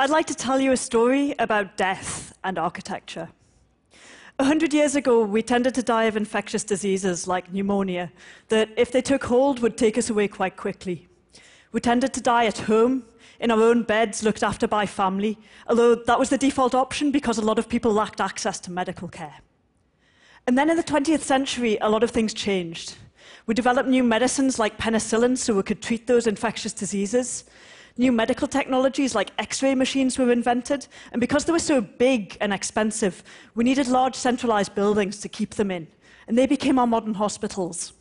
I'd like to tell you a story about death and architecture. A hundred years ago, we tended to die of infectious diseases like pneumonia, that if they took hold would take us away quite quickly. We tended to die at home, in our own beds, looked after by family, although that was the default option because a lot of people lacked access to medical care. And then in the 20th century, a lot of things changed. We developed new medicines like penicillin so we could treat those infectious diseases. New medical technologies like x ray machines were invented, and because they were so big and expensive, we needed large centralized buildings to keep them in, and they became our modern hospitals.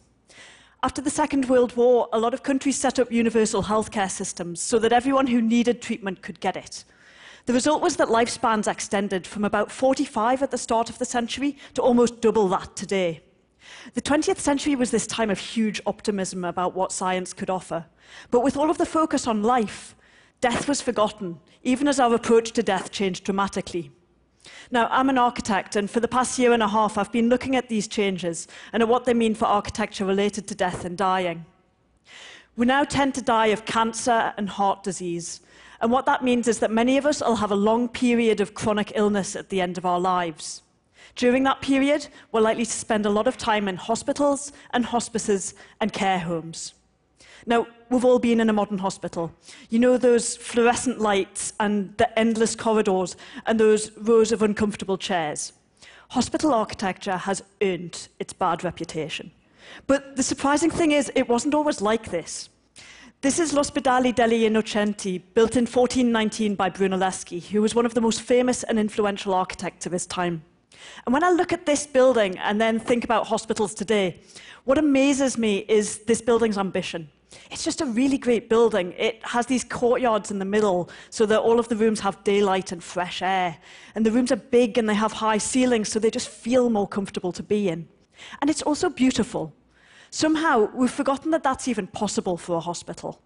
After the Second World War, a lot of countries set up universal healthcare systems so that everyone who needed treatment could get it. The result was that lifespans extended from about 45 at the start of the century to almost double that today. The 20th century was this time of huge optimism about what science could offer. But with all of the focus on life, death was forgotten, even as our approach to death changed dramatically. Now, I'm an architect, and for the past year and a half, I've been looking at these changes and at what they mean for architecture related to death and dying. We now tend to die of cancer and heart disease, and what that means is that many of us will have a long period of chronic illness at the end of our lives. During that period, we're likely to spend a lot of time in hospitals and hospices and care homes. Now, we've all been in a modern hospital. You know those fluorescent lights and the endless corridors and those rows of uncomfortable chairs. Hospital architecture has earned its bad reputation. But the surprising thing is, it wasn't always like this. This is L'Ospedale degli Innocenti, built in 1419 by Brunelleschi, who was one of the most famous and influential architects of his time. And when I look at this building and then think about hospitals today, what amazes me is this building's ambition. It's just a really great building. It has these courtyards in the middle so that all of the rooms have daylight and fresh air. And the rooms are big and they have high ceilings so they just feel more comfortable to be in. And it's also beautiful. Somehow, we've forgotten that that's even possible for a hospital.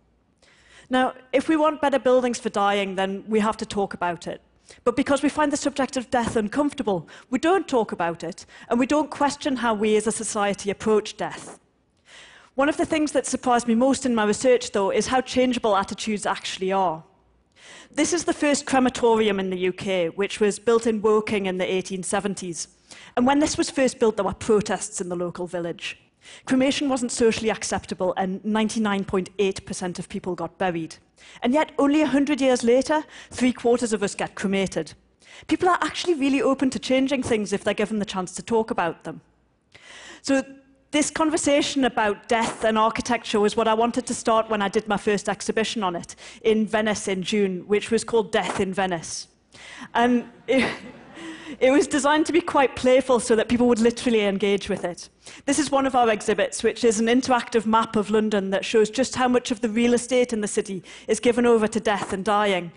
Now, if we want better buildings for dying, then we have to talk about it. But because we find the subject of death uncomfortable, we don't talk about it, and we don't question how we as a society approach death. One of the things that surprised me most in my research, though, is how changeable attitudes actually are. This is the first crematorium in the UK, which was built in Woking in the 1870s. And when this was first built, there were protests in the local village. Cremation wasn't socially acceptable, and 99.8% of people got buried. And yet, only 100 years later, three quarters of us get cremated. People are actually really open to changing things if they're given the chance to talk about them. So, this conversation about death and architecture was what I wanted to start when I did my first exhibition on it in Venice in June, which was called Death in Venice. Um, and it, it was designed to be quite playful so that people would literally engage with it. This is one of our exhibits, which is an interactive map of London that shows just how much of the real estate in the city is given over to death and dying.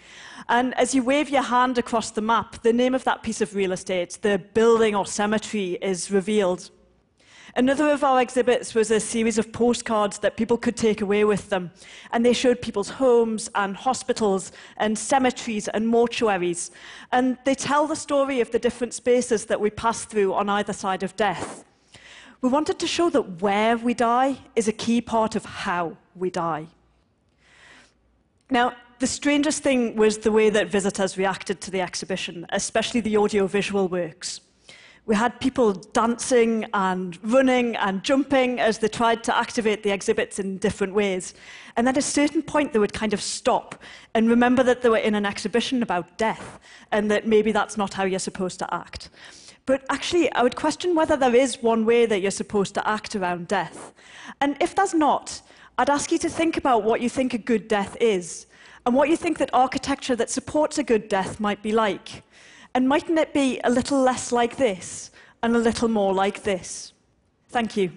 And as you wave your hand across the map, the name of that piece of real estate, the building or cemetery, is revealed. Another of our exhibits was a series of postcards that people could take away with them. And they showed people's homes and hospitals and cemeteries and mortuaries. And they tell the story of the different spaces that we pass through on either side of death. We wanted to show that where we die is a key part of how we die. Now, the strangest thing was the way that visitors reacted to the exhibition, especially the audiovisual works. We had people dancing and running and jumping as they tried to activate the exhibits in different ways. And at a certain point, they would kind of stop and remember that they were in an exhibition about death and that maybe that's not how you're supposed to act. But actually, I would question whether there is one way that you're supposed to act around death. And if there's not, I'd ask you to think about what you think a good death is and what you think that architecture that supports a good death might be like. And mightn't it be a little less like this and a little more like this? Thank you.